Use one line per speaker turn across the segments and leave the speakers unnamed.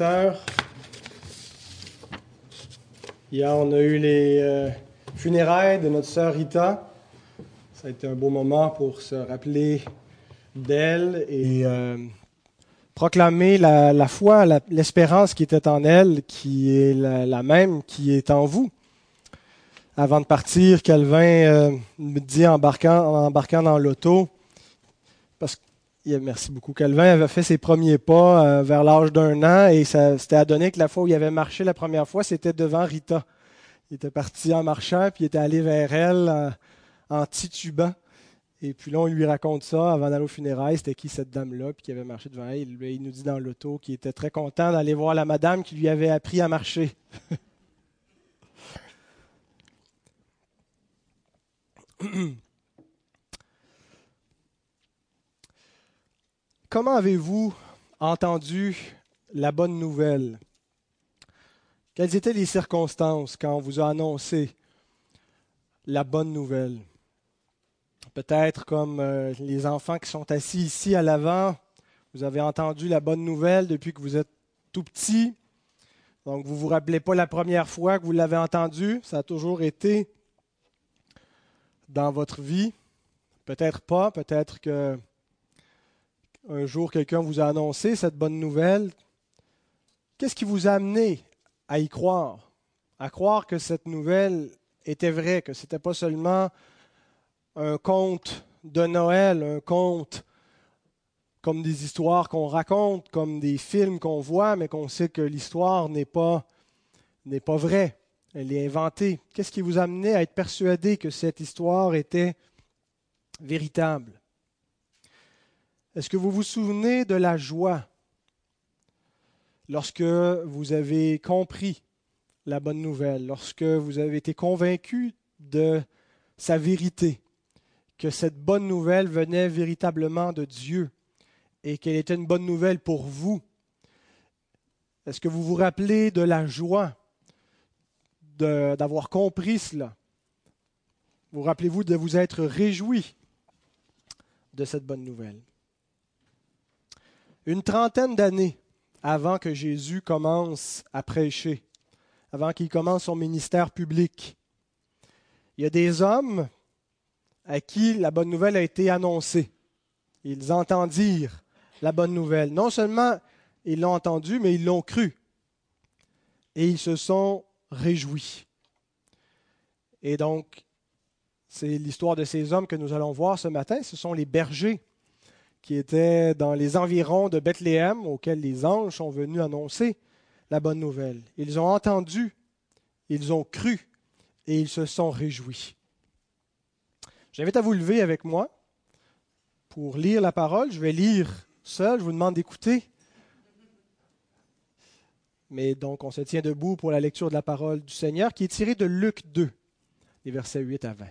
Hier on a eu les euh, funérailles de notre sœur Rita. Ça a été un beau moment pour se rappeler d'elle et euh, proclamer la, foi, l'espérance qui était en elle, qui est la, même qui est en vous. Avant de partir, Calvin euh, me dit embarquant, en embarquant dans l'auto, Merci beaucoup. Calvin avait fait ses premiers pas euh, vers l'âge d'un an et ça s'était adonné que la fois où il avait marché la première fois, c'était devant Rita. Il était parti en marchant, puis il était allé vers elle en, en titubant. Et puis là, on lui raconte ça avant d'aller au funérailles. C'était qui cette dame-là, puis qui avait marché devant elle. Il nous dit dans l'auto qu'il était très content d'aller voir la madame qui lui avait appris à marcher. Comment avez-vous entendu la bonne nouvelle? Quelles étaient les circonstances quand on vous a annoncé la bonne nouvelle? Peut-être comme euh, les enfants qui sont assis ici à l'avant, vous avez entendu la bonne nouvelle depuis que vous êtes tout petit. Donc vous ne vous rappelez pas la première fois que vous l'avez entendu, ça a toujours été dans votre vie. Peut-être pas, peut-être que un jour quelqu'un vous a annoncé cette bonne nouvelle. Qu'est-ce qui vous a amené à y croire, à croire que cette nouvelle était vraie, que ce n'était pas seulement un conte de Noël, un conte comme des histoires qu'on raconte, comme des films qu'on voit, mais qu'on sait que l'histoire n'est pas, n'est pas vraie, elle est inventée. Qu'est-ce qui vous a amené à être persuadé que cette histoire était véritable? Est-ce que vous vous souvenez de la joie lorsque vous avez compris la bonne nouvelle, lorsque vous avez été convaincu de sa vérité, que cette bonne nouvelle venait véritablement de Dieu et qu'elle était une bonne nouvelle pour vous? Est-ce que vous vous rappelez de la joie d'avoir compris cela? Vous rappelez-vous de vous être réjoui de cette bonne nouvelle? Une trentaine d'années avant que Jésus commence à prêcher, avant qu'il commence son ministère public, il y a des hommes à qui la bonne nouvelle a été annoncée. Ils entendirent la bonne nouvelle. Non seulement ils l'ont entendue, mais ils l'ont cru. Et ils se sont réjouis. Et donc, c'est l'histoire de ces hommes que nous allons voir ce matin. Ce sont les bergers qui étaient dans les environs de Bethléem, auxquels les anges sont venus annoncer la bonne nouvelle. Ils ont entendu, ils ont cru et ils se sont réjouis. J'invite à vous lever avec moi pour lire la parole. Je vais lire seul, je vous demande d'écouter. Mais donc, on se tient debout pour la lecture de la parole du Seigneur qui est tirée de Luc 2, les versets 8 à 20.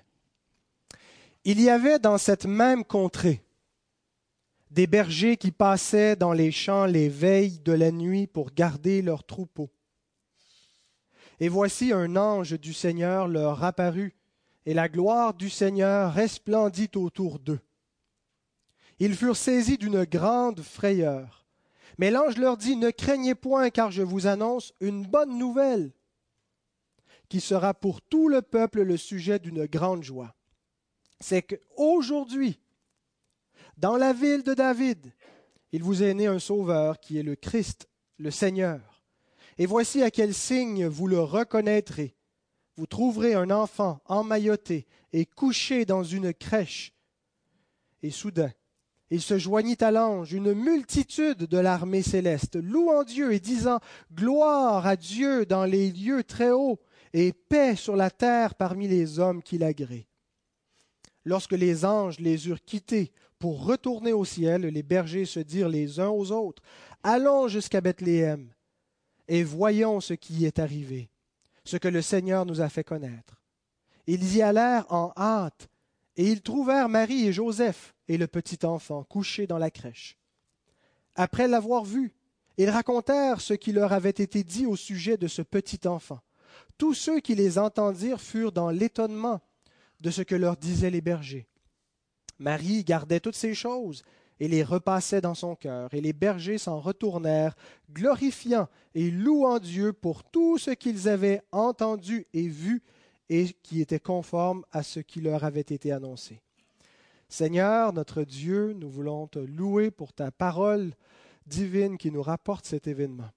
Il y avait dans cette même contrée des bergers qui passaient dans les champs les veilles de la nuit pour garder leurs troupeaux. Et voici un ange du Seigneur leur apparut, et la gloire du Seigneur resplendit autour d'eux. Ils furent saisis d'une grande frayeur. Mais l'ange leur dit, Ne craignez point, car je vous annonce une bonne nouvelle, qui sera pour tout le peuple le sujet d'une grande joie. C'est qu'aujourd'hui, dans la ville de David, il vous est né un sauveur qui est le Christ, le Seigneur. Et voici à quel signe vous le reconnaîtrez. Vous trouverez un enfant emmailloté et couché dans une crèche. Et soudain, il se joignit à l'ange une multitude de l'armée céleste, louant Dieu et disant Gloire à Dieu dans les lieux très hauts et paix sur la terre parmi les hommes qui l'agréent. Lorsque les anges les eurent quittés pour retourner au ciel, les bergers se dirent les uns aux autres Allons jusqu'à Bethléem et voyons ce qui y est arrivé, ce que le Seigneur nous a fait connaître. Ils y allèrent en hâte et ils trouvèrent Marie et Joseph et le petit enfant couché dans la crèche. Après l'avoir vu, ils racontèrent ce qui leur avait été dit au sujet de ce petit enfant. Tous ceux qui les entendirent furent dans l'étonnement de ce que leur disaient les bergers. Marie gardait toutes ces choses et les repassait dans son cœur. Et les bergers s'en retournèrent, glorifiant et louant Dieu pour tout ce qu'ils avaient entendu et vu et qui était conforme à ce qui leur avait été annoncé. Seigneur, notre Dieu, nous voulons te louer pour ta parole divine qui nous rapporte cet événement.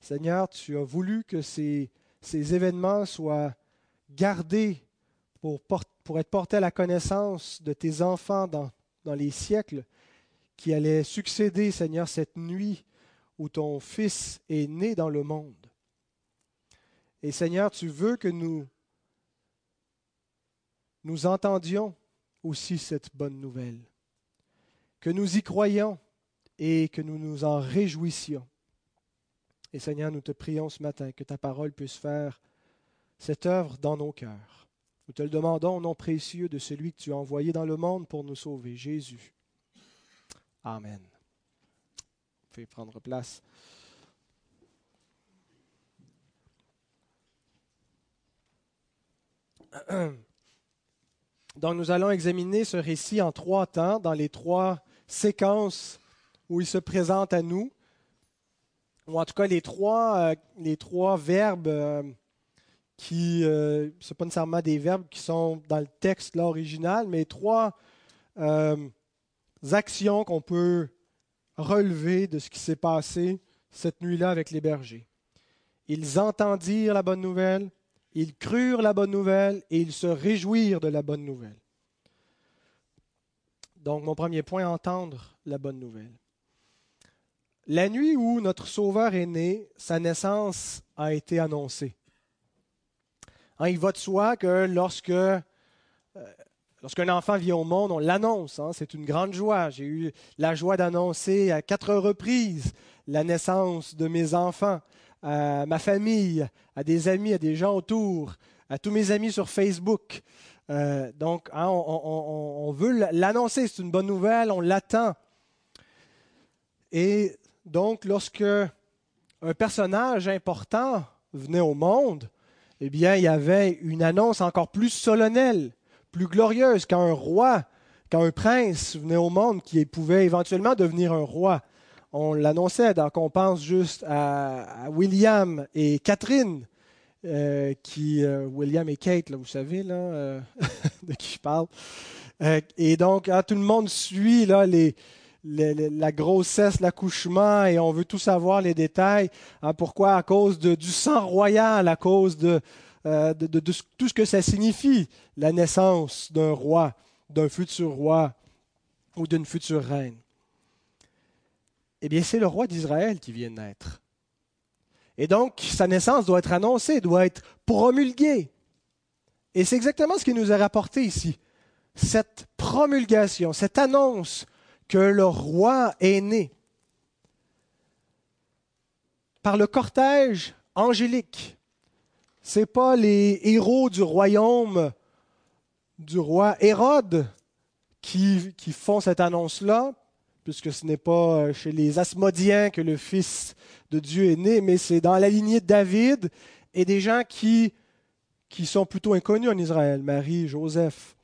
Seigneur, tu as voulu que ces, événements soient gardés pour, pour, être portés à la connaissance de tes enfants dans, dans les siècles qui allaient succéder, Seigneur, cette nuit où ton Fils est né dans le monde. Et Seigneur, tu veux que nous, nous entendions aussi cette bonne nouvelle, que nous y croyions et que nous nous en réjouissions. Et Seigneur, nous te prions ce matin que ta parole puisse faire cette œuvre dans nos cœurs. Nous te le demandons au nom précieux de celui que tu as envoyé dans le monde pour nous sauver, Jésus. Amen. Vous prendre place. Donc nous allons examiner ce récit en trois temps, dans les trois séquences où il se présente à nous, ou en tout cas les trois, euh, les trois verbes euh, qui, ce euh, ne sont pas nécessairement des verbes qui sont dans le texte original, mais trois actions qu'on peut relever de ce qui s'est passé cette nuit-là avec les bergers. Ils entendirent la bonne nouvelle, ils crurent la bonne nouvelle et ils se réjouirent de la bonne nouvelle. Donc mon premier point, entendre la bonne nouvelle. La nuit où notre Sauveur est né, sa naissance a été annoncée. Hein, il va de soi que lorsque euh, Lorsqu'un enfant vient au monde, on l'annonce. Hein, c'est une grande joie. J'ai eu la joie d'annoncer à quatre reprises la naissance de mes enfants, à ma famille, à des amis, à des gens autour, à tous mes amis sur Facebook. Euh, donc, hein, on, veut l'annoncer. C'est une bonne nouvelle. On l'attend. Et donc, lorsque un personnage important venait au monde, eh bien, il y avait une annonce encore plus solennelle plus glorieuse quand un roi, quand un prince venait au monde qui pouvait éventuellement devenir un roi. On l'annonçait, donc on pense juste à, William et Catherine, euh, qui, euh, William et Kate, là, vous savez là, euh, de qui je parle. et donc, hein, tout le monde suit là, les, la grossesse, l'accouchement, et on veut tout savoir les détails. Hein, pourquoi? À cause du sang royal, à cause de, euh, tout ce que ça signifie, la naissance d'un roi, d'un futur roi ou d'une future reine. Eh bien, c'est le roi d'Israël qui vient de naître. Et donc, sa naissance doit être annoncée, doit être promulguée. Et c'est exactement ce qui nous est rapporté ici. Cette promulgation, cette annonce que le roi est né par le cortège angélique c'est pas les héros du royaume du roi Hérode qui, qui font cette annonce-là, puisque ce n'est pas chez les Asmodiens que le Fils de Dieu est né, mais c'est dans la lignée de David et des gens qui, qui sont plutôt inconnus en Israël, Marie, Joseph.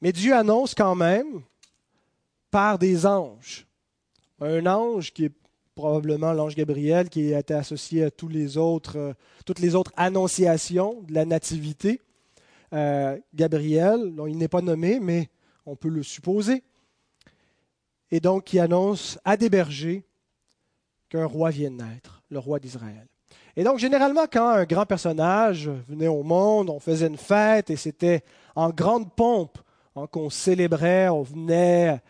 Mais Dieu annonce quand même par des anges. Un ange qui est probablement l'ange Gabriel qui a associé à tous les autres, euh, toutes les autres annonciations de la nativité. Euh, Gabriel, il n'est pas nommé, mais on peut le supposer. Et donc qui annonce à des bergers qu'un roi vient de naître, le roi d'Israël. Et donc généralement quand un grand personnage venait au monde, on faisait une fête et c'était en grande pompe hein, qu'on célébrait, on venait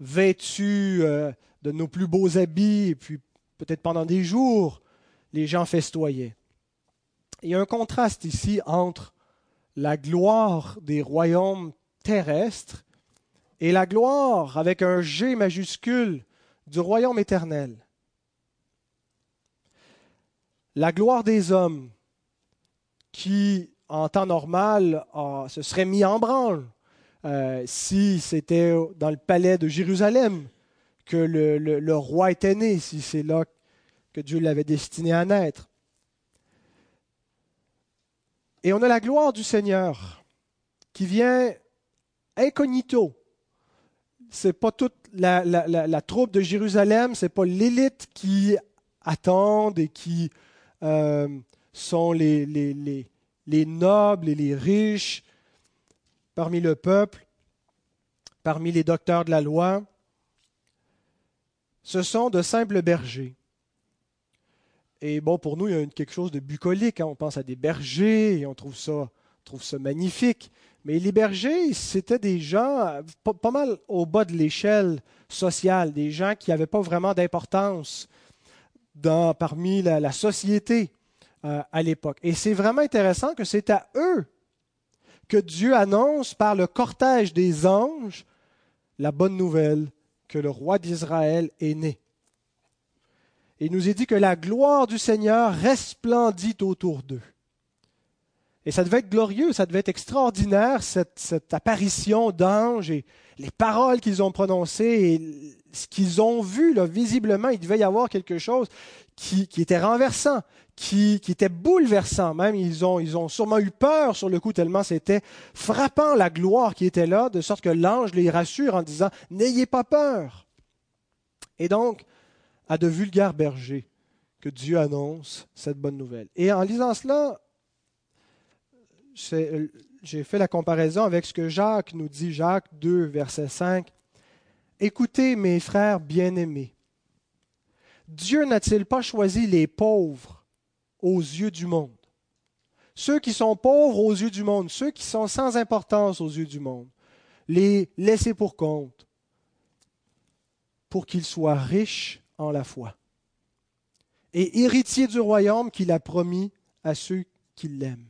vêtu euh, de nos plus beaux habits, et puis peut-être pendant des jours, les gens festoyaient. Il y a un contraste ici entre la gloire des royaumes terrestres et la gloire avec un G majuscule du royaume éternel. La gloire des hommes qui, en temps normal, se seraient mis en branle euh, si c'était dans le palais de Jérusalem que le, roi était né, si c'est là que Dieu l'avait destiné à naître. Et on a la gloire du Seigneur qui vient incognito. c'est pas toute la, troupe de Jérusalem, c'est pas l'élite qui attendent et qui euh, sont les, les, les, nobles et les riches parmi le peuple, parmi les docteurs de la loi. Ce sont de simples bergers. Et bon, pour nous, il y a quelque chose de bucolique. Hein. On pense à des bergers et on trouve ça, magnifique. Mais les bergers, c'était des gens pas, mal au bas de l'échelle sociale, des gens qui n'avaient pas vraiment d'importance parmi la, société euh, à l'époque. Et c'est vraiment intéressant que c'est à eux que Dieu annonce par le cortège des anges la bonne nouvelle que le roi d'Israël est né. Il nous est dit que la gloire du Seigneur resplendit autour d'eux. Et ça devait être glorieux, ça devait être extraordinaire, cette, apparition d'anges et les paroles qu'ils ont prononcées et ce qu'ils ont vu, là, visiblement, il devait y avoir quelque chose qui, était renversant, qui, était bouleversant. Même, ils ont, ils ont sûrement eu peur sur le coup, tellement c'était frappant la gloire qui était là, de sorte que l'ange les rassure en disant N'ayez pas peur. Et donc, à de vulgaires bergers, que Dieu annonce cette bonne nouvelle. Et en lisant cela, euh, j'ai fait la comparaison avec ce que Jacques nous dit, Jacques 2, verset 5. Écoutez, mes frères bien-aimés, Dieu n'a-t-il pas choisi les pauvres aux yeux du monde Ceux qui sont pauvres aux yeux du monde, ceux qui sont sans importance aux yeux du monde, les laisser pour compte, pour qu'ils soient riches en la foi et héritiers du royaume qu'il a promis à ceux qui l'aiment.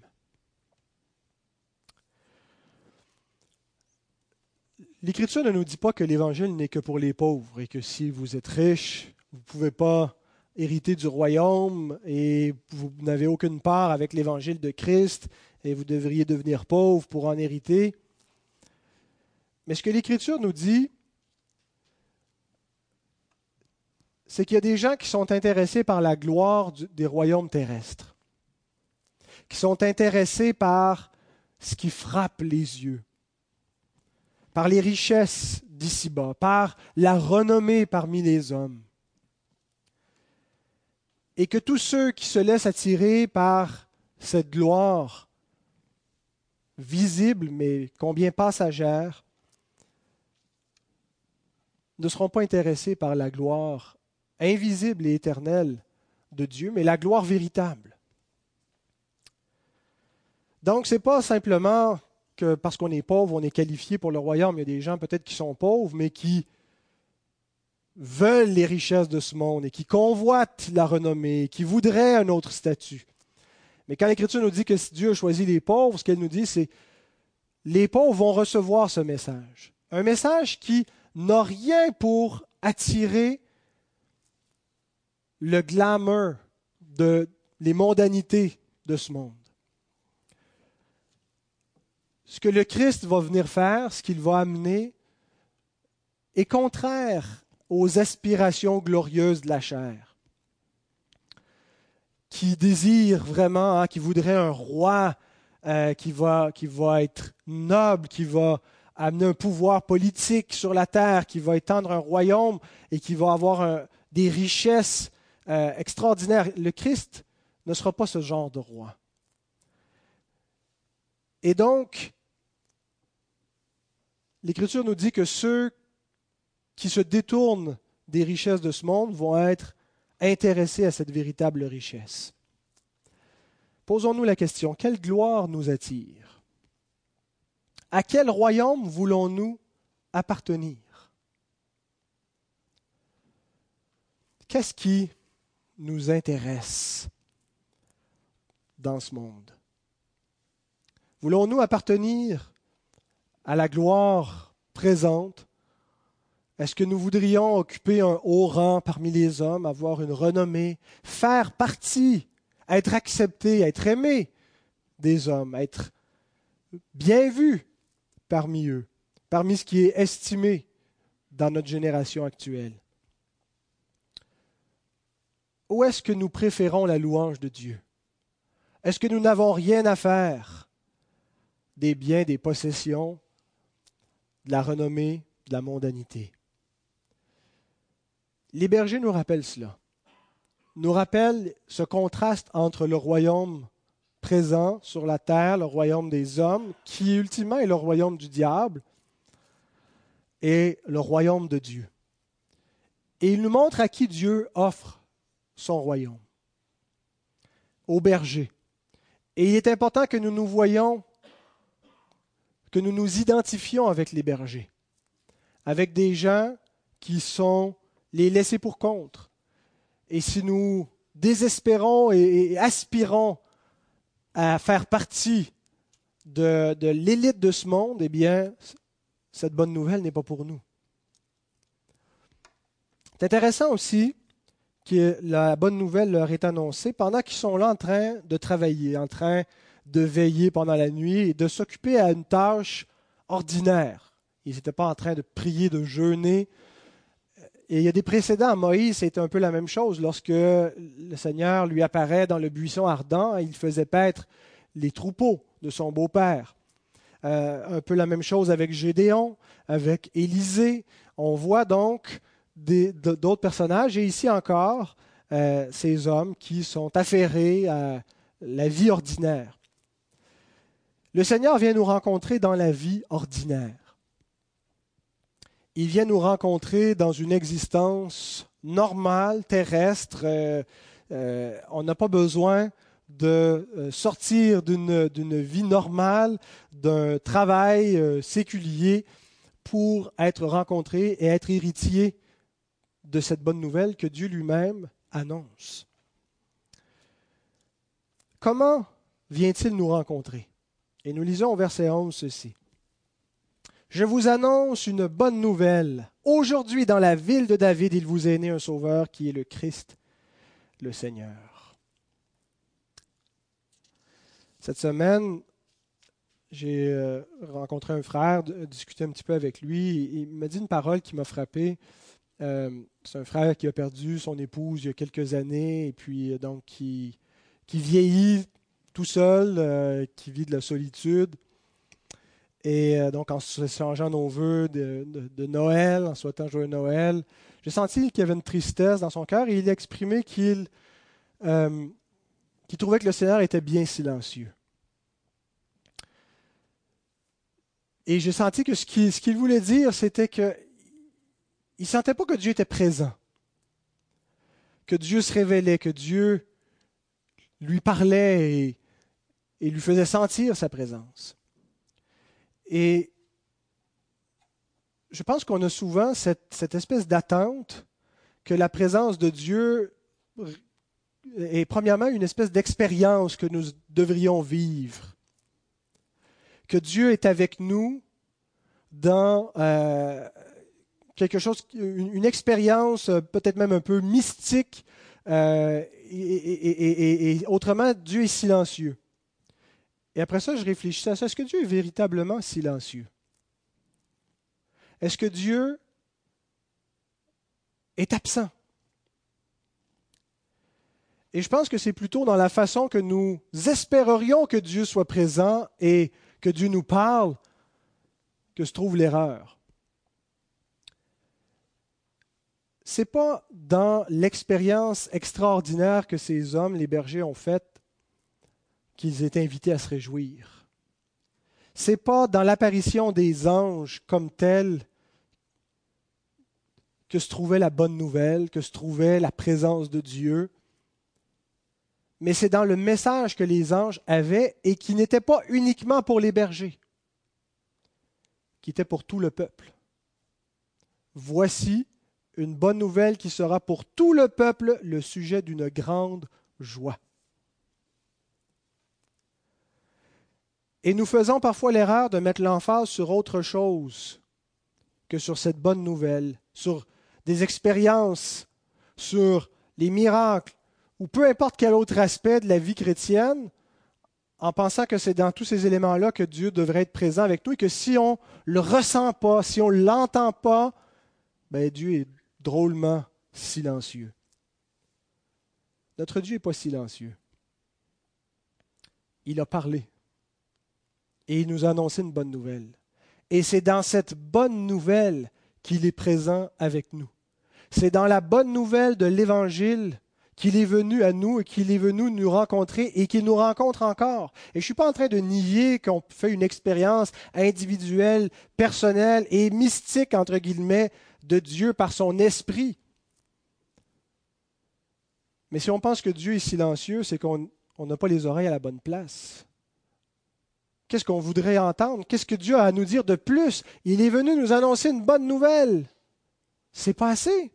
L'Écriture ne nous dit pas que l'Évangile n'est que pour les pauvres et que si vous êtes riche, vous ne pouvez pas hériter du royaume et vous n'avez aucune part avec l'Évangile de Christ et vous devriez devenir pauvre pour en hériter. Mais ce que l'Écriture nous dit, c'est qu'il y a des gens qui sont intéressés par la gloire des royaumes terrestres, qui sont intéressés par ce qui frappe les yeux, par les richesses d'ici-bas, par la renommée parmi les hommes. Et que tous ceux qui se laissent attirer par cette gloire visible, mais combien passagère, ne seront pas intéressés par la gloire invisible et éternelle de Dieu, mais la gloire véritable. Donc, ce n'est pas simplement que parce qu'on est pauvre, on est qualifié pour le royaume. Il y a des gens peut-être qui sont pauvres, mais qui veulent les richesses de ce monde et qui convoitent la renommée, qui voudraient un autre statut. Mais quand l'Écriture nous dit que Dieu a choisi les pauvres, ce qu'elle nous dit, c'est les pauvres vont recevoir ce message. Un message qui n'a rien pour attirer le glamour de les mondanités de ce monde ce que le Christ va venir faire, ce qu'il va amener, est contraire aux aspirations glorieuses de la chair, qui désire vraiment, hein, qui voudrait un roi euh, qui, va, qui va être noble, qui va amener un pouvoir politique sur la terre, qui va étendre un royaume et qui va avoir des richesses euh, extraordinaires. Le Christ ne sera pas ce genre de roi. Et donc, l'Écriture nous dit que ceux qui se détournent des richesses de ce monde vont être intéressés à cette véritable richesse. Posons-nous la question, quelle gloire nous attire? À quel royaume voulons-nous appartenir? Qu'est-ce qui nous intéresse dans ce monde? Voulons-nous appartenir à la gloire présente Est-ce que nous voudrions occuper un haut rang parmi les hommes, avoir une renommée, faire partie, être accepté, être aimé des hommes, être bien vu parmi eux, parmi ce qui est estimé dans notre génération actuelle? Ou est-ce que nous préférons la louange de Dieu? Est-ce que nous n'avons rien à faire des biens, des possessions, de la renommée, de la mondanité? Les bergers nous rappellent cela, nous rappellent ce contraste entre le royaume présent sur la terre, le royaume des hommes, qui ultimement est le royaume du diable, et le royaume de Dieu. Et il nous montre à qui Dieu offre son royaume, aux bergers. Et il est important que nous nous voyions, que nous nous identifions avec les bergers, avec des gens qui sont les laissés pour contre. Et si nous désespérons et, aspirons à faire partie de, de l'élite de ce monde, eh bien, cette bonne nouvelle n'est pas pour nous. C'est intéressant aussi que la bonne nouvelle leur est annoncée pendant qu'ils sont là en train de travailler, en train de veiller pendant la nuit et de s'occuper à une tâche ordinaire. Ils n'étaient pas en train de prier, de jeûner. Et il y a des précédents Moïse, c'est un peu la même chose. Lorsque le Seigneur lui apparaît dans le buisson ardent, il faisait paître les troupeaux de son beau-père. Euh, un peu la même chose avec Gédéon, avec Élisée. On voit donc d'autres personnages, et ici encore, euh, ces hommes qui sont affairés à la vie ordinaire. Le Seigneur vient nous rencontrer dans la vie ordinaire. Il vient nous rencontrer dans une existence normale, terrestre. Euh, euh, on n'a pas besoin de sortir d'une vie normale, d'un travail séculier pour être rencontré et être héritier de cette bonne nouvelle que Dieu lui-même annonce. Comment vient-il nous rencontrer? Et nous lisons au verset 11 ceci. Je vous annonce une bonne nouvelle. Aujourd'hui, dans la ville de David, il vous est né un sauveur qui est le Christ, le Seigneur. Cette semaine, j'ai euh, rencontré un frère, discuté un petit peu avec lui. Il m'a dit une parole qui m'a frappé. Euh, c'est un frère qui a perdu son épouse il y a quelques années et puis euh, donc qui, vieillit tout seul, qui vit de la solitude. Et donc en changeant nos voeux de, Noël, en souhaitant joyeux Noël, j'ai senti qu'il y avait une tristesse dans son cœur et il a exprimé qu'il qu'il trouvait que le Seigneur était bien silencieux. Et j'ai senti que ce qu'il ce qu'il voulait dire, c'était que il ne sentait pas que Dieu était présent, que Dieu se révélait, que Dieu lui parlait et, lui faisait sentir sa présence. Et je pense qu'on a souvent cette, espèce d'attente que la présence de Dieu est premièrement une espèce d'expérience que nous devrions vivre. Que Dieu est avec nous dans, euh, quelque chose, une, expérience peut-être même un peu mystique. Euh, et, autrement, Dieu est silencieux. Et après ça, je réfléchissais à ça. Est-ce que Dieu est véritablement silencieux? Est-ce que Dieu est absent? Et je pense que c'est plutôt dans la façon que nous espérerions que Dieu soit présent et que Dieu nous parle que se trouve l'erreur. c'est pas dans l'expérience extraordinaire que ces hommes, les bergers, ont faite qu'ils étaient invités à se réjouir. C'est pas dans l'apparition des anges comme tels que se trouvait la bonne nouvelle, que se trouvait la présence de Dieu, mais c'est dans le message que les anges avaient et qui n'était pas uniquement pour les bergers, qui était pour tout le peuple. Voici une bonne nouvelle qui sera pour tout le peuple le sujet d'une grande joie. Et nous faisons parfois l'erreur de mettre l'emphase sur autre chose que sur cette bonne nouvelle, sur des expériences, sur les miracles, ou peu importe quel autre aspect de la vie chrétienne, en pensant que c'est dans tous ces éléments-là que Dieu devrait être présent avec nous et que si on ne le ressent pas, si on ne l'entend pas, ben Dieu est drôlement silencieux. Notre Dieu n'est pas silencieux. Il a parlé et il nous a annoncé une bonne nouvelle. Et c'est dans cette bonne nouvelle qu'il est présent avec nous. C'est dans la bonne nouvelle de l'Évangile qu'il est venu à nous et qu'il est venu nous rencontrer et qu'il nous rencontre encore. Et je ne suis pas en train de nier qu'on fait une expérience individuelle, personnelle et mystique, entre guillemets, de Dieu par son esprit. Mais si on pense que Dieu est silencieux, c'est qu'on n'a pas les oreilles à la bonne place. Qu'est-ce qu'on voudrait entendre? Qu'est-ce que Dieu a à nous dire de plus? Il est venu nous annoncer une bonne nouvelle. C'est pas assez.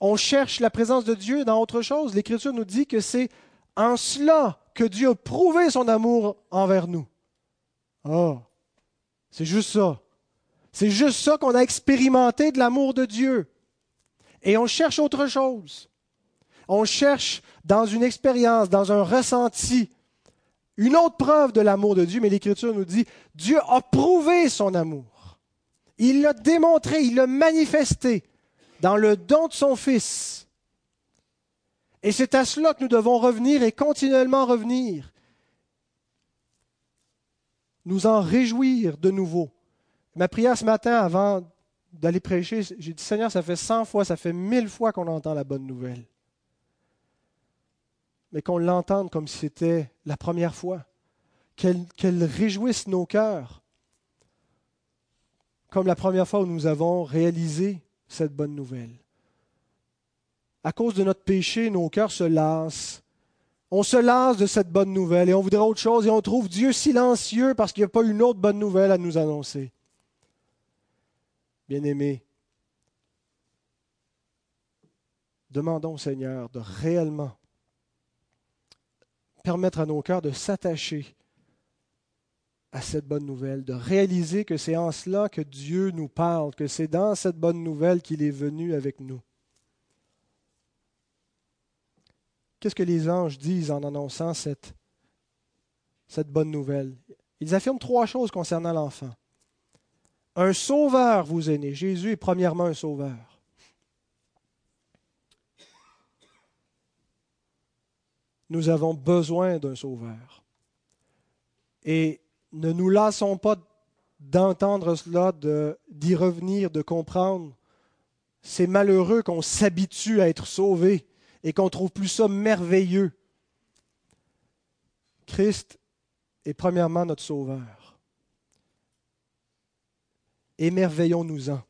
On cherche la présence de Dieu dans autre chose. L'Écriture nous dit que c'est en cela que Dieu a prouvé son amour envers nous. Ah, c'est juste ça. C'est juste ça qu'on a expérimenté de l'amour de Dieu. Et on cherche autre chose. On cherche dans une expérience, dans un ressenti, une autre preuve de l'amour de Dieu, mais l'Écriture nous dit, Dieu a prouvé son amour. Il l'a démontré, il l'a manifesté dans le don de son Fils. Et c'est à cela que nous devons revenir et continuellement revenir. Nous en réjouir de nouveau. Ma prière ce matin, avant d'aller prêcher, j'ai dit Seigneur, ça fait cent fois, ça fait mille fois qu'on entend la bonne nouvelle mais qu'on l'entende comme si c'était la première fois, qu'elle réjouisse nos cœurs, comme la première fois où nous avons réalisé cette bonne nouvelle. À cause de notre péché, nos cœurs se lassent. On se lasse de cette bonne nouvelle et on voudrait autre chose et on trouve Dieu silencieux parce qu'il n'y a pas une autre bonne nouvelle à nous annoncer. Bien-aimés, demandons au Seigneur de réellement permettre à nos cœurs de s'attacher à cette bonne nouvelle, de réaliser que c'est en cela que Dieu nous parle, que c'est dans cette bonne nouvelle qu'il est venu avec nous. Qu'est-ce que les anges disent en annonçant cette, bonne nouvelle? Ils affirment trois choses concernant l'enfant. Un sauveur vous est. Jésus est premièrement un sauveur. Nous avons besoin d'un sauveur. Et ne nous lassons pas d'entendre cela, d'y revenir, de comprendre. C'est malheureux qu'on s'habitue à être sauvé et qu'on trouve plus ça merveilleux. Christ est premièrement notre sauveur. Émerveillons-nous-en.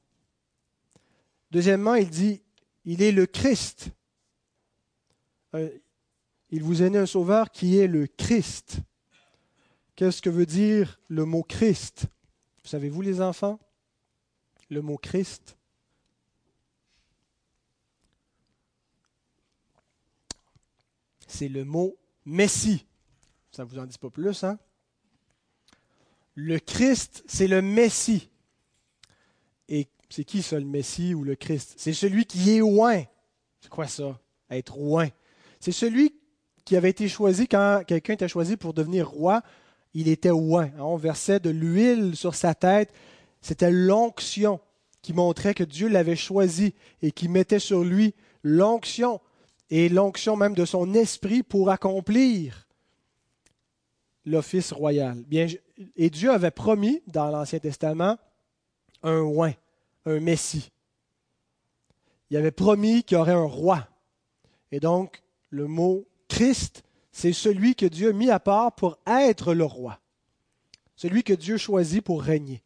Deuxièmement, il dit, il est le Christ. Il vous est né un sauveur qui est le Christ. Qu'est-ce que veut dire le mot Christ? Savez-vous les enfants? Le mot Christ C'est le mot Messie. Ça ne vous en dit pas plus, hein? Le Christ, c'est le Messie. Et c'est qui ça, le Messie ou le Christ? C'est celui qui est loin. C'est quoi ça? Être loin. C'est celui qui avait été choisi quand quelqu'un était choisi pour devenir roi, il était oint. On versait de l'huile sur sa tête. C'était l'onction qui montrait que Dieu l'avait choisi et qui mettait sur lui l'onction et l'onction même de son esprit pour accomplir l'office royal. Et Dieu avait promis dans l'Ancien Testament un oint, un Messie. Il avait promis qu'il y aurait un roi. Et donc, le mot Christ, c'est celui que Dieu a mis à part pour être le roi, celui que Dieu choisit pour régner,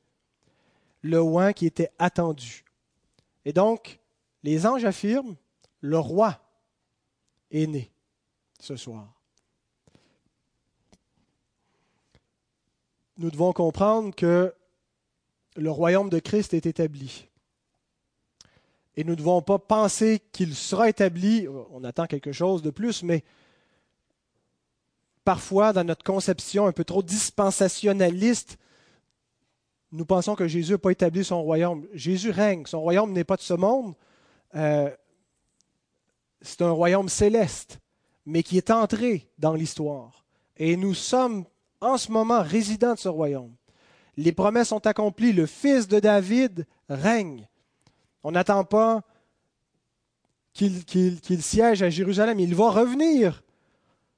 le roi qui était attendu. Et donc, les anges affirment, le roi est né ce soir. Nous devons comprendre que le royaume de Christ est établi. Et nous ne devons pas penser qu'il sera établi, on attend quelque chose de plus, mais parfois, dans notre conception un peu trop dispensationaliste, nous pensons que Jésus n'a pas établi son royaume. Jésus règne. Son royaume n'est pas de ce monde. Euh, c'est un royaume céleste, mais qui est entré dans l'histoire. Et nous sommes en ce moment résidents de ce royaume. Les promesses sont accomplies. Le fils de David règne. On n'attend pas qu'il siège à Jérusalem. Il va revenir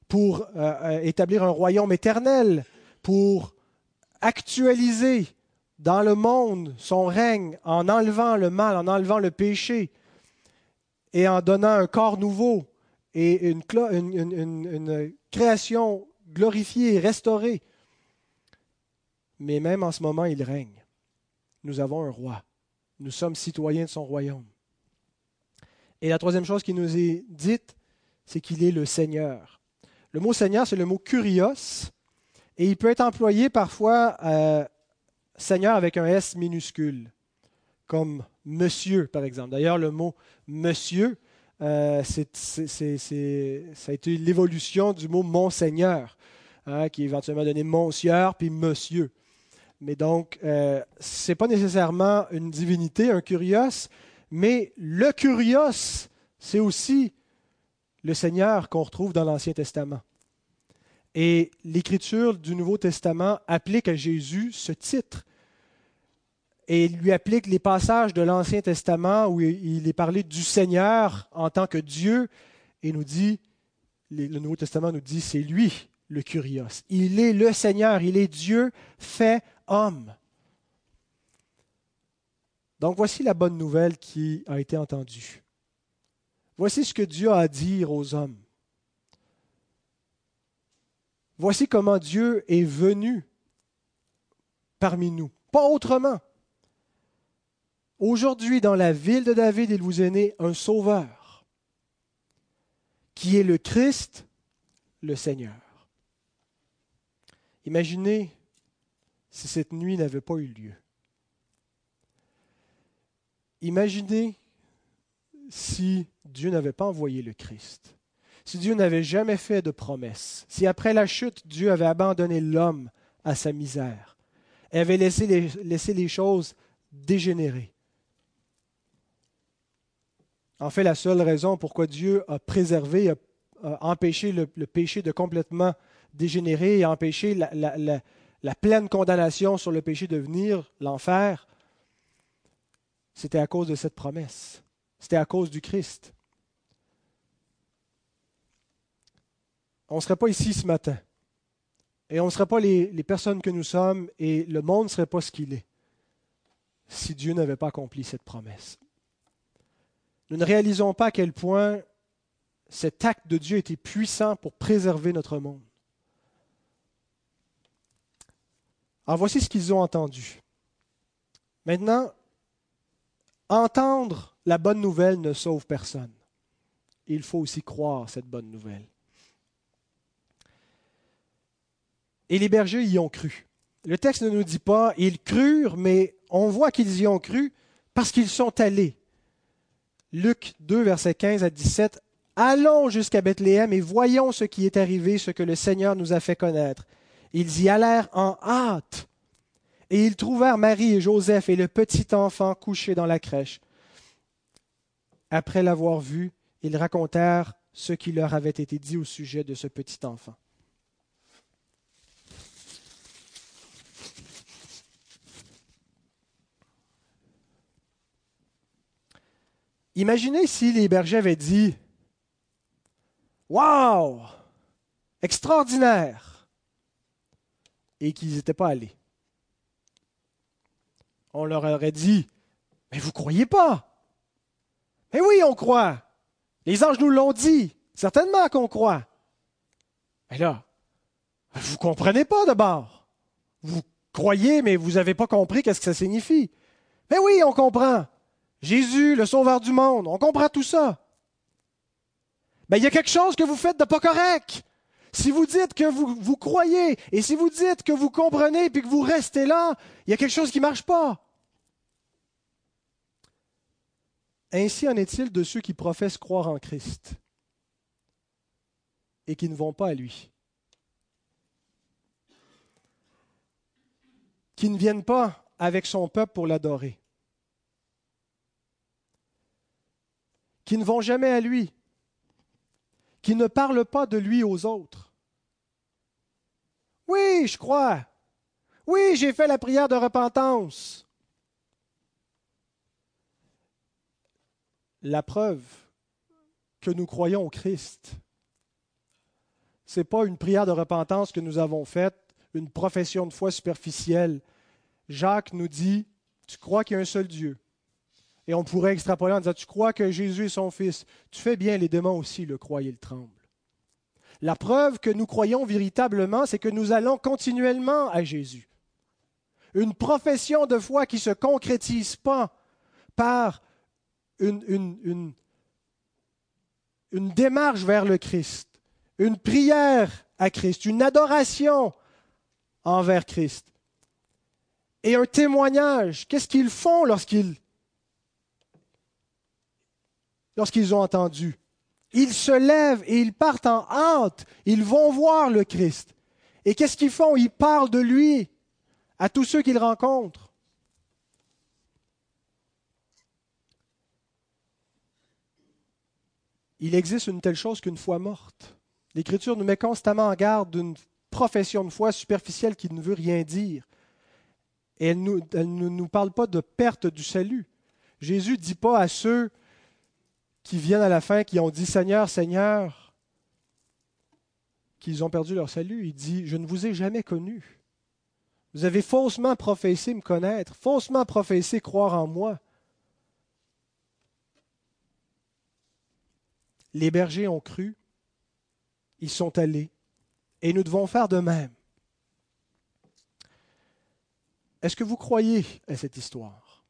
pour euh, euh, établir un royaume éternel, pour actualiser dans le monde son règne en enlevant le mal, en enlevant le péché et en donnant un corps nouveau et une, une création glorifiée et restaurée. Mais même en ce moment, il règne. Nous avons un roi. Nous sommes citoyens de son royaume. Et la troisième chose qui nous est dite, c'est qu'il est le Seigneur. Le mot Seigneur, c'est le mot kurios, et il peut être employé parfois euh, Seigneur avec un S minuscule, comme Monsieur, par exemple. D'ailleurs, le mot Monsieur, euh, ça a été l'évolution du mot Monseigneur, hein, qui est éventuellement donné Monsieur puis Monsieur. Mais donc, euh, ce n'est pas nécessairement une divinité, un kurios, mais le kurios, c'est aussi le Seigneur qu'on retrouve dans l'Ancien Testament. Et l'écriture du Nouveau Testament applique à Jésus ce titre. Et il lui applique les passages de l'Ancien Testament où il est parlé du Seigneur en tant que Dieu et nous dit, le Nouveau Testament nous dit, c'est lui le Kurios. Il est le Seigneur, il est Dieu fait homme. Donc voici la bonne nouvelle qui a été entendue. Voici ce que Dieu a à dire aux hommes. Voici comment Dieu est venu parmi nous, pas autrement. Aujourd'hui, dans la ville de David, il vous est né un sauveur, qui est le Christ, le Seigneur. Imaginez si cette nuit n'avait pas eu lieu. Imaginez si Dieu n'avait pas envoyé le Christ, si Dieu n'avait jamais fait de promesse, si après la chute, Dieu avait abandonné l'homme à sa misère, et avait laissé les, choses dégénérer. En fait, la seule raison pourquoi Dieu a préservé, a, empêché le, péché de complètement dégénérer et empêché la, la pleine condamnation sur le péché de venir, l'enfer, c'était à cause de cette promesse. C'était à cause du Christ. On ne serait pas ici ce matin. Et on ne serait pas les, personnes que nous sommes et le monde ne serait pas ce qu'il est si Dieu n'avait pas accompli cette promesse. Nous ne réalisons pas à quel point cet acte de Dieu était puissant pour préserver notre monde. Alors voici ce qu'ils ont entendu. Maintenant, entendre la bonne nouvelle ne sauve personne. Il faut aussi croire cette bonne nouvelle. Et les bergers y ont cru. Le texte ne nous dit pas ils crurent, mais on voit qu'ils y ont cru parce qu'ils sont allés. Luc 2, versets 15 à 17. Allons jusqu'à Bethléem et voyons ce qui est arrivé, ce que le Seigneur nous a fait connaître. Ils y allèrent en hâte. Et ils trouvèrent Marie et Joseph et le petit enfant couché dans la crèche. Après l'avoir vu, ils racontèrent ce qui leur avait été dit au sujet de ce petit enfant. Imaginez si les bergers avaient dit Waouh Extraordinaire et qu'ils n'étaient pas allés. On leur aurait dit Mais vous croyez pas? Mais oui, on croit. Les anges nous l'ont dit. Certainement qu'on croit. Mais là, vous ne comprenez pas d'abord. Vous croyez, mais vous n'avez pas compris qu'est-ce que ça signifie. Mais oui, on comprend. Jésus, le sauveur du monde, on comprend tout ça. Mais il y a quelque chose que vous faites de pas correct. Si vous dites que vous, vous croyez et si vous dites que vous comprenez puis que vous restez là, il y a quelque chose qui ne marche pas. Ainsi en est-il de ceux qui professent croire en Christ et qui ne vont pas à lui. Qui ne viennent pas avec son peuple pour l'adorer. Qui ne vont jamais à lui qui ne parle pas de lui aux autres. Oui, je crois. Oui, j'ai fait la prière de repentance. La preuve que nous croyons au Christ, ce n'est pas une prière de repentance que nous avons faite, une profession de foi superficielle, Jacques nous dit, tu crois qu'il y a un seul Dieu? Et on pourrait extrapoler en disant, tu crois que Jésus est son Fils? Tu fais bien, les démons aussi le croient et le tremblent. La preuve que nous croyons véritablement, c'est que nous allons continuellement à Jésus. Une profession de foi qui ne se concrétise pas par une, démarche vers le Christ, une prière à Christ, une adoration envers Christ et un témoignage. Qu'est-ce qu'ils font lorsqu'ils lorsqu'ils ont entendu? Ils se lèvent et ils partent en hâte. Ils vont voir le Christ. Et qu'est-ce qu'ils font? Ils parlent de lui à tous ceux qu'ils rencontrent. Il existe une telle chose qu'une foi morte. L'Écriture nous met constamment en garde d'une profession de foi superficielle qui ne veut rien dire. Et elle, ne nous parle pas de perte du salut. Jésus ne dit pas à ceux qui viennent à la fin, qui ont dit Seigneur, Seigneur, qu'ils ont perdu leur salut. Il dit, je ne vous ai jamais connu. Vous avez faussement professé me connaître, faussement professé croire en moi. Les bergers ont cru, ils sont allés, et nous devons faire de même. Est-ce que vous croyez à cette histoire?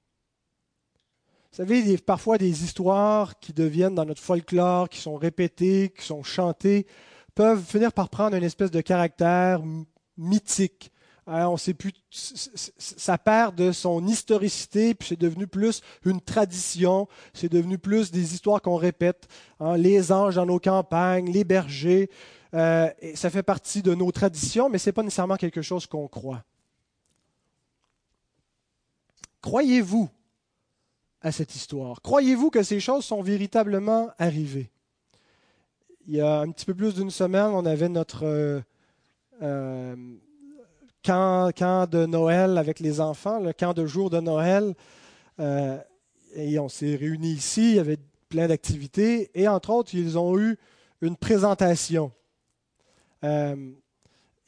Vous savez, parfois des histoires qui deviennent dans notre folklore, qui sont répétées, qui sont chantées, peuvent finir par prendre une espèce de caractère mythique. Hein, on sait plus, ça perd de son historicité, puis c'est devenu plus une tradition, c'est devenu plus des histoires qu'on répète. Hein, les anges dans nos campagnes, les bergers, euh, ça fait partie de nos traditions, mais ce n'est pas nécessairement quelque chose qu'on croit. Croyez-vous à cette histoire? Croyez-vous que ces choses sont véritablement arrivées? Il y a un petit peu plus d'une semaine, on avait notre euh, euh, camp, de Noël avec les enfants, le camp de jour de Noël. Euh, et on s'est réunis ici, il y avait plein d'activités. Et entre autres, ils ont eu une présentation.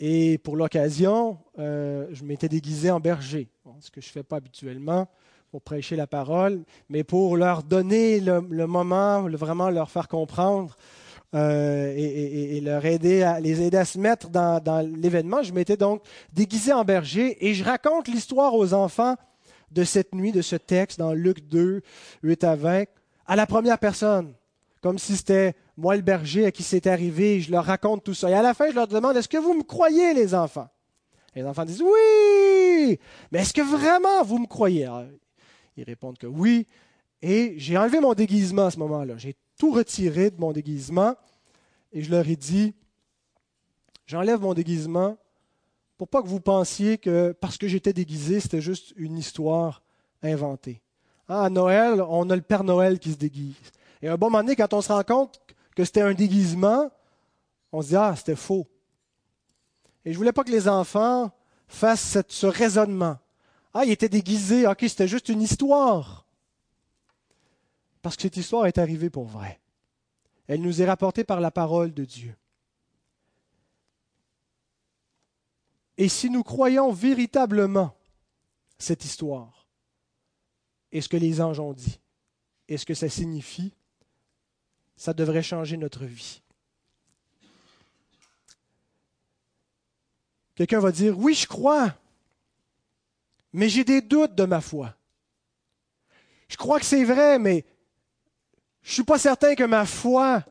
Et pour l'occasion, euh, je m'étais déguisé en berger, ce que je ne fais pas habituellement pour prêcher la parole, mais pour leur donner le, moment, vraiment leur faire comprendre euh, et, leur aider les aider à se mettre dans, dans l'événement. Je m'étais donc déguisé en berger et je raconte l'histoire aux enfants de cette nuit, de ce texte dans Luc 2, 8 à 20, à la première personne, comme si c'était moi le berger à qui c'est arrivé, je leur raconte tout ça. Et à la fin, je leur demande, est-ce que vous me croyez, les enfants? les enfants disent, oui, mais est-ce que vraiment vous me croyez? ils répondent que oui. Et j'ai enlevé mon déguisement à ce moment-là. J'ai tout retiré de mon déguisement et je leur ai dit, j'enlève mon déguisement pour pas que vous pensiez que parce que j'étais déguisé, c'était juste une histoire inventée. Hein, à Noël, on a le Père Noël qui se déguise. Et à un bon moment donné, quand on se rend compte que c'était un déguisement, on se dit Ah, c'était faux. Et je voulais pas que les enfants fassent ce raisonnement. Ah, il était déguisé, ok, c'était juste une histoire. Parce que cette histoire est arrivée pour vrai. Elle nous est rapportée par la parole de Dieu. Et si nous croyons véritablement cette histoire, et ce que les anges ont dit, et ce que ça signifie, ça devrait changer notre vie? Quelqu'un va dire, oui, je crois, mais j'ai des doutes de ma foi. Je crois que c'est vrai, mais je ne suis pas certain que ma foi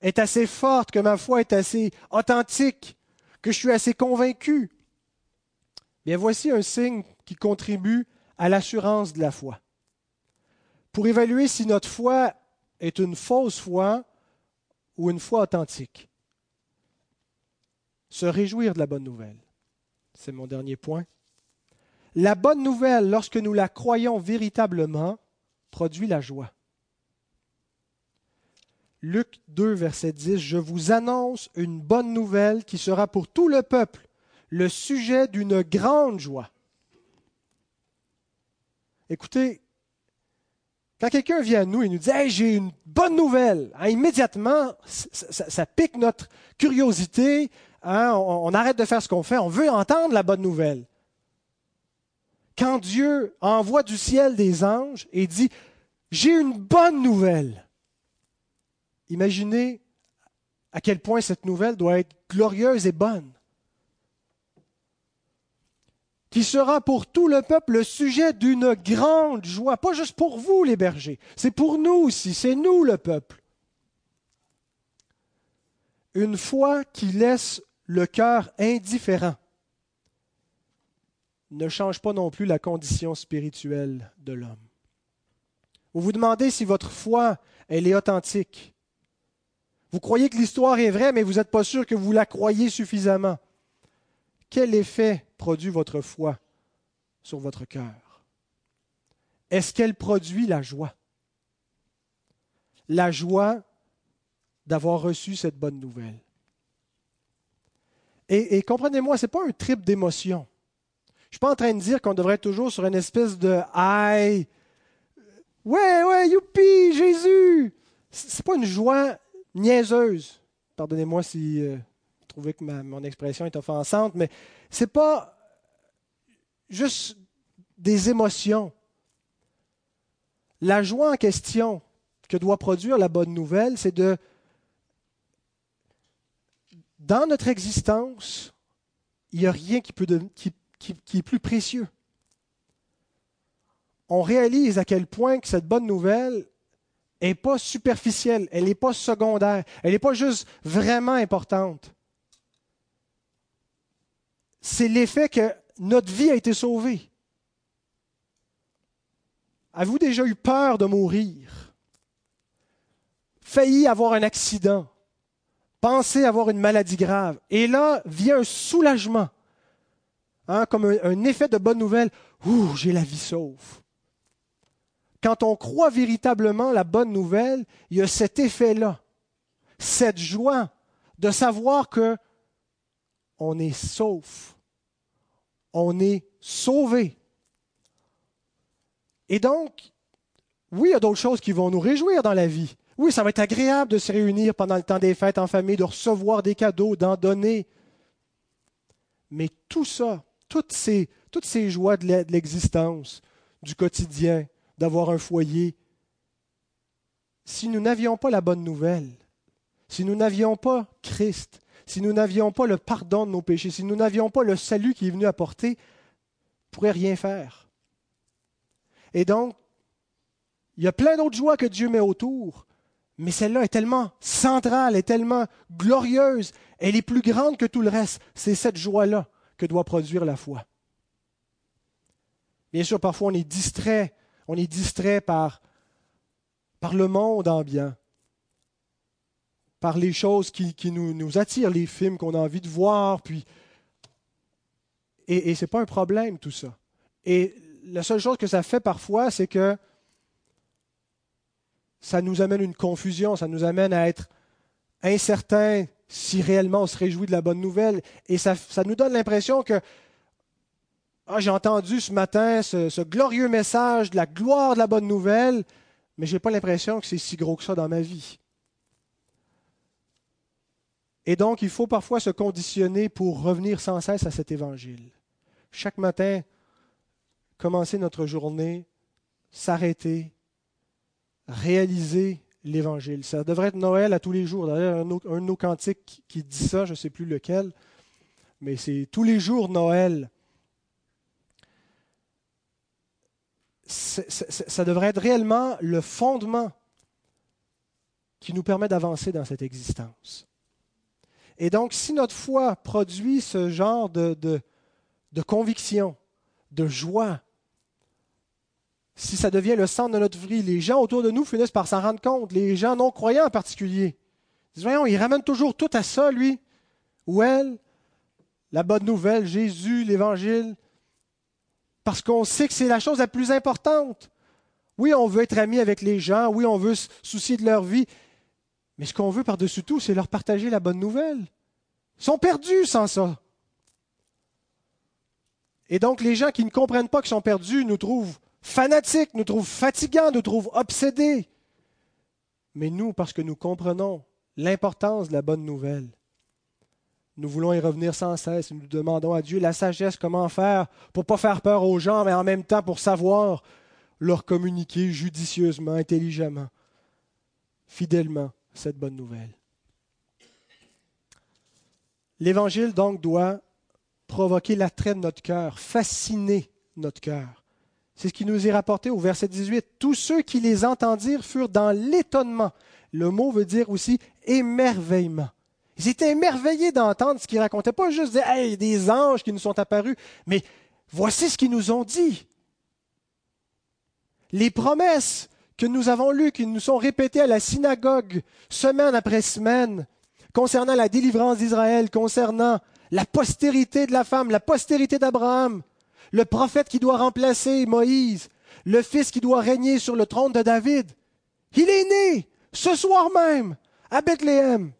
est assez forte, que ma foi est assez authentique, que je suis assez convaincu. Bien, voici un signe qui contribue à l'assurance de la foi. Pour évaluer si notre foi est une fausse foi ou une foi authentique. Se réjouir de la bonne nouvelle. C'est mon dernier point. La bonne nouvelle, lorsque nous la croyons véritablement, produit la joie. Luc 2, verset 10, Je vous annonce une bonne nouvelle qui sera pour tout le peuple le sujet d'une grande joie. Écoutez, quand quelqu'un vient à nous et nous dit hey, j'ai une bonne nouvelle, hein, immédiatement, ça, pique notre curiosité, hein, on, arrête de faire ce qu'on fait, on veut entendre la bonne nouvelle. quand Dieu envoie du ciel des anges et dit, j'ai une bonne nouvelle. Imaginez à quel point cette nouvelle doit être glorieuse et bonne. Qui sera pour tout le peuple le sujet d'une grande joie, pas juste pour vous les bergers, c'est pour nous aussi, c'est nous le peuple. Une foi qui laisse le cœur indifférent ne change pas non plus la condition spirituelle de l'homme. Vous vous demandez si votre foi, elle est authentique. Vous croyez que l'histoire est vraie, mais vous n'êtes pas sûr que vous la croyez suffisamment. Quel effet produit votre foi sur votre cœur? Est-ce qu'elle produit la joie? La joie d'avoir reçu cette bonne nouvelle. Et, comprenez-moi, ce n'est pas un trip d'émotion. Je ne suis pas en train de dire qu'on devrait être toujours sur une espèce de aïe. Ouais, ouais, youpi, Jésus. Ce n'est pas une joie niaiseuse. Pardonnez-moi si euh, vous trouvez que mon expression est offensante, mais ce n'est pas juste des émotions. La joie en question que doit produire la bonne nouvelle, c'est de dans notre existence, il n'y a rien qui, peut qui, est plus précieux. On réalise à quel point que cette bonne nouvelle n'est pas superficielle, elle n'est pas secondaire, elle n'est pas juste vraiment importante. C'est l'effet que notre vie a été sauvée. Avez-vous déjà eu peur de mourir? Failli avoir un accident? Pensez avoir une maladie grave? Et là vient un soulagement, hein, comme un, effet de bonne nouvelle. Ouh, j'ai la vie sauve. Quand on croit véritablement la bonne nouvelle, il y a cet effet-là, cette joie de savoir que on est sauf, on est sauvé. Et donc, oui, il y a d'autres choses qui vont nous réjouir dans la vie. Oui, ça va être agréable de se réunir pendant le temps des fêtes en famille, de recevoir des cadeaux, d'en donner. Mais tout ça, toutes ces, toutes ces joies de l'existence, du quotidien, d'avoir un foyer, si nous n'avions pas la bonne nouvelle, si nous n'avions pas Christ, si nous n'avions pas le pardon de nos péchés, si nous n'avions pas le salut qui est venu apporter, on ne pourrait rien faire. Et donc, il y a plein d'autres joies que Dieu met autour, mais celle-là est tellement centrale, est tellement glorieuse, elle est plus grande que tout le reste. C'est cette joie-là que doit produire la foi. Bien sûr, parfois on est distrait, on est distrait par, par le monde ambiant, par les choses qui, nous, attirent, les films qu'on a envie de voir, puis et, ce n'est pas un problème tout ça. Et la seule chose que ça fait parfois, c'est que ça nous amène une confusion, ça nous amène à être incertains si réellement on se réjouit de la bonne nouvelle. Et ça, nous donne l'impression que ah, j'ai entendu ce matin ce, glorieux message de la gloire de la bonne nouvelle, mais je n'ai pas l'impression que c'est si gros que ça dans ma vie. Et donc, il faut parfois se conditionner pour revenir sans cesse à cet évangile. Chaque matin, commencer notre journée, s'arrêter, réaliser l'Évangile. Ça devrait être Noël à tous les jours. D'ailleurs, un, de nos cantiques qui dit ça, je ne sais plus lequel, mais c'est tous les jours Noël. Ça devrait être réellement le fondement qui nous permet d'avancer dans cette existence. Et donc, si notre foi produit ce genre de, de conviction, de joie, si ça devient le centre de notre vie, les gens autour de nous finissent par s'en rendre compte, les gens non croyants en particulier. Ils disent, voyons, il ramène toujours tout à ça, lui, ou elle, la bonne nouvelle, Jésus, l'Évangile, parce qu'on sait que c'est la chose la plus importante. Oui, on veut être amis avec les gens, oui, on veut se soucier de leur vie, mais ce qu'on veut par-dessus tout, c'est leur partager la bonne nouvelle. Ils sont perdus sans ça. Et donc, les gens qui ne comprennent pas qu'ils sont perdus nous trouvent fanatiques, nous trouvent fatigants, nous trouvent obsédés. Mais nous, parce que nous comprenons l'importance de la bonne nouvelle, Nous voulons y revenir sans cesse. Nous demandons à Dieu la sagesse, comment faire pour ne pas faire peur aux gens, mais en même temps pour savoir leur communiquer judicieusement, intelligemment, fidèlement cette bonne nouvelle. L'Évangile donc doit provoquer l'attrait de notre cœur, fasciner notre cœur. C'est ce qui nous est rapporté au verset 18. Tous ceux qui les entendirent furent dans l'étonnement. Le mot veut dire aussi émerveillement. Ils étaient émerveillés d'entendre ce qu'ils racontaient, pas juste dire hey, des anges qui nous sont apparus, mais voici ce qu'ils nous ont dit. Les promesses que nous avons lues, qui nous sont répétées à la synagogue semaine après semaine, concernant la délivrance d'Israël, concernant la postérité de la femme, la postérité d'Abraham, le prophète qui doit remplacer Moïse, le fils qui doit régner sur le trône de David. Il est né ce soir même à Bethléem.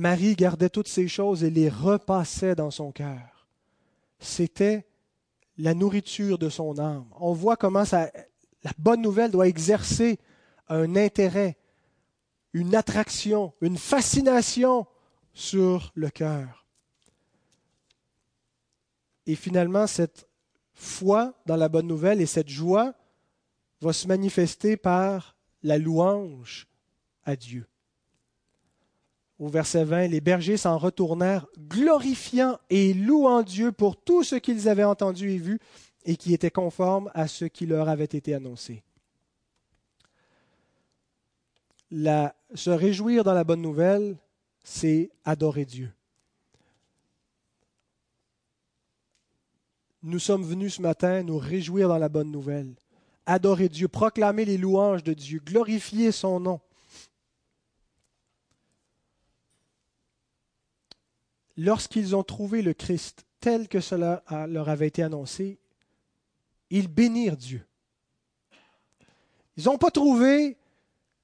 Marie gardait toutes ces choses et les repassait dans son cœur. C'était la nourriture de son âme. On voit comment la bonne nouvelle doit exercer un intérêt, une attraction, une fascination sur le cœur. Et finalement, cette foi dans la bonne nouvelle et cette joie va se manifester par la louange à Dieu. Au verset 20, les bergers s'en retournèrent, glorifiant et louant Dieu pour tout ce qu'ils avaient entendu et vu et qui était conforme à ce qui leur avait été annoncé. se réjouir dans la bonne nouvelle, c'est adorer Dieu. Nous sommes venus ce matin nous réjouir dans la bonne nouvelle, adorer Dieu, proclamer les louanges de Dieu, glorifier son nom. Lorsqu'ils ont trouvé le Christ tel que cela leur avait été annoncé, ils bénirent Dieu. Ils n'ont pas trouvé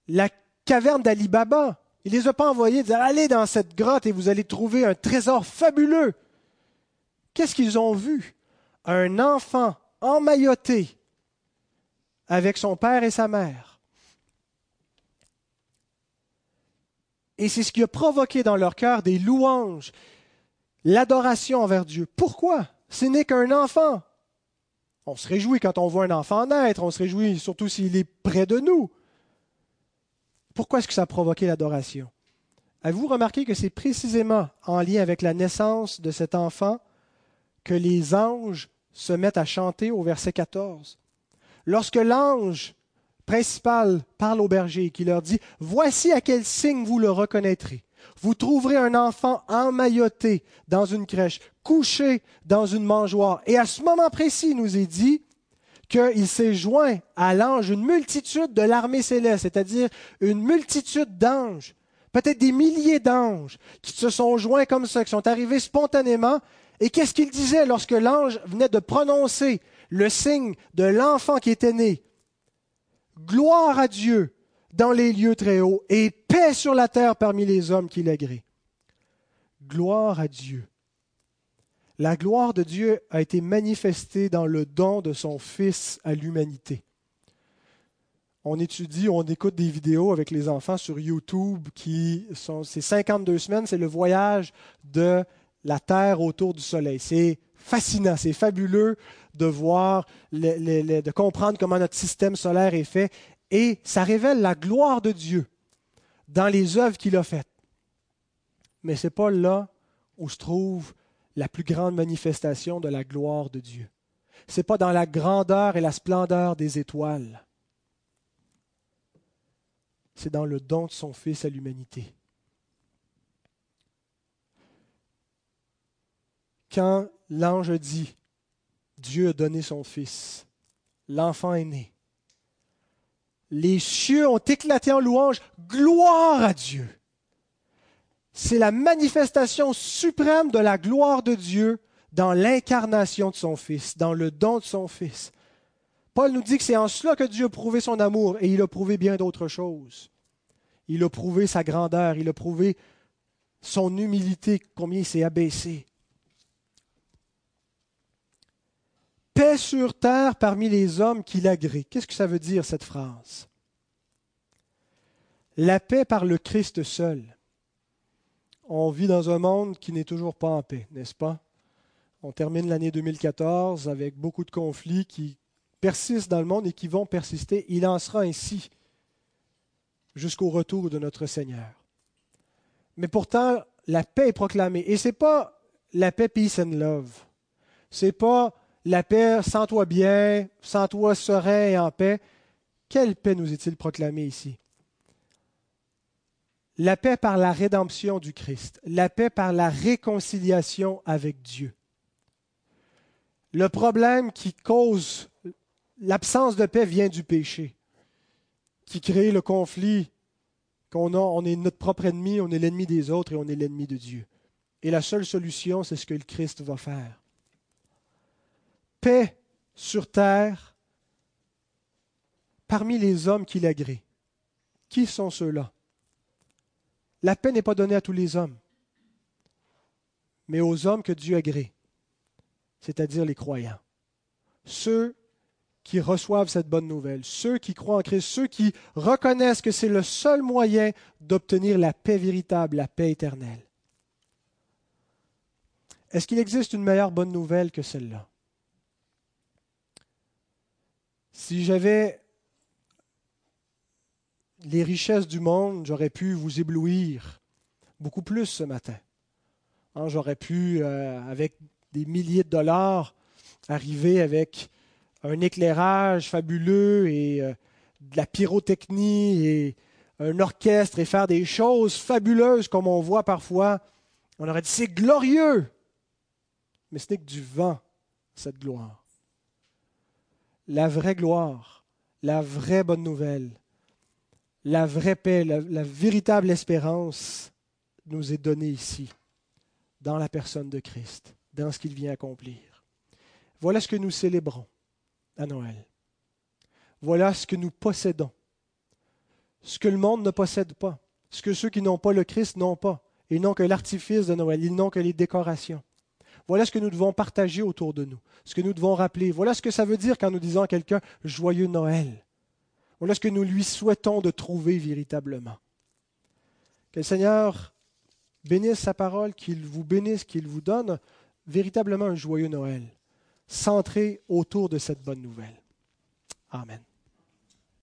la caverne d'Ali Baba. Il ne les a pas envoyés dire allez dans cette grotte et vous allez trouver un trésor fabuleux. Qu'est-ce qu'ils ont vu? Un enfant emmailloté avec son père et sa mère. Et c'est ce qui a provoqué dans leur cœur des louanges, l'adoration envers Dieu. Pourquoi? Ce n'est qu'un enfant. On se réjouit quand on voit un enfant naître, on se réjouit surtout s'il est près de nous. Pourquoi est-ce que ça a provoqué l'adoration? Avez-vous remarqué que c'est précisément en lien avec la naissance de cet enfant que les anges se mettent à chanter au verset 14 Lorsque l'ange principal parle au berger et qui leur dit Voici à quel signe vous le reconnaîtrez. Vous trouverez un enfant emmailloté dans une crèche, couché dans une mangeoire. Et à ce moment précis, il nous est dit qu'il s'est joint à l'ange une multitude de l'armée céleste, c'est-à-dire une multitude d'anges, peut-être des milliers d'anges, qui se sont joints comme ça, qui sont arrivés spontanément. Et qu'est-ce qu'il disait lorsque l'ange venait de prononcer le signe de l'enfant qui était né? Gloire à Dieu dans les lieux très hauts et paix sur la terre parmi les hommes qui l'agréent. Gloire à Dieu la gloire de Dieu a été manifestée dans le don de son Fils à l'humanité. On étudie, on écoute des vidéos avec les enfants sur YouTube qui sont, c'est 52 semaines, c'est le voyage de la Terre autour du Soleil. C'est fascinant, c'est fabuleux de voir, de comprendre comment notre système solaire est fait et ça révèle la gloire de Dieu dans les œuvres qu'il a faites. Mais ce n'est pas là où se trouve la plus grande manifestation de la gloire de Dieu. Ce n'est pas dans la grandeur et la splendeur des étoiles. C'est dans le don de son Fils à l'humanité. Quand l'ange dit, Dieu a donné son Fils, l'enfant est né, les cieux ont éclaté en louange, gloire à Dieu c'est la manifestation suprême de la gloire de Dieu dans l'incarnation de son Fils, dans le don de son Fils. Paul nous dit que c'est en cela que Dieu a prouvé son amour, et il a prouvé bien d'autres choses. Il a prouvé sa grandeur, il a prouvé son humilité, combien il s'est abaissé. Paix sur terre parmi les hommes qui l'agréent. Qu'est-ce que ça veut dire cette phrase? La paix par le Christ seul. on vit dans un monde qui n'est toujours pas en paix, n'est-ce pas? On termine l'année 2014 avec beaucoup de conflits qui persistent dans le monde et qui vont persister. Il en sera ainsi jusqu'au retour de notre Seigneur. Mais pourtant, la paix est proclamée. Et ce n'est pas la paix peace and love. Ce n'est pas la paix sans toi bien, sans toi serein et en paix. Quelle paix nous est-il proclamé ici? La paix par la rédemption du Christ, la paix par la réconciliation avec Dieu. Le problème qui cause l'absence de paix vient du péché, qui crée le conflit qu'on a, on est notre propre ennemi, on est l'ennemi des autres et on est l'ennemi de Dieu. Et la seule solution, c'est ce que le Christ va faire. Paix sur terre parmi les hommes qui l'agréent. Qui sont ceux-là? La paix n'est pas donnée à tous les hommes, mais aux hommes que Dieu agrée c'est-à-dire les croyants. Ceux qui reçoivent cette bonne nouvelle, ceux qui croient en Christ, ceux qui reconnaissent que c'est le seul moyen d'obtenir la paix véritable, la paix éternelle. Est-ce qu'il existe une meilleure bonne nouvelle que celle-là? Si j'avais les richesses du monde, j'aurais pu vous éblouir beaucoup plus ce matin. Hein, j'aurais pu, euh, avec des milliers de dollars, arriver avec un éclairage fabuleux et euh, de la pyrotechnie et un orchestre et faire des choses fabuleuses comme on voit parfois. On aurait dit c'est glorieux, mais ce n'est que du vent, cette gloire. La vraie gloire, la vraie bonne nouvelle, la vraie paix, la véritable espérance nous est donnée ici, dans la personne de Christ dans ce qu'il vient accomplir. Voilà ce que nous célébrons à Noël. Voilà ce que nous possédons. Ce que le monde ne possède pas. Ce que ceux qui n'ont pas le Christ n'ont pas. Ils n'ont que l'artifice de Noël. Ils n'ont que les décorations. Voilà ce que nous devons partager autour de nous. Ce que nous devons rappeler. Voilà ce que ça veut dire quand nous disons à quelqu'un joyeux Noël. Voilà ce que nous lui souhaitons de trouver véritablement. Que le Seigneur bénisse sa parole, qu'il vous bénisse, qu'il vous donne véritablement un joyeux Noël, centré autour de cette bonne nouvelle. Amen.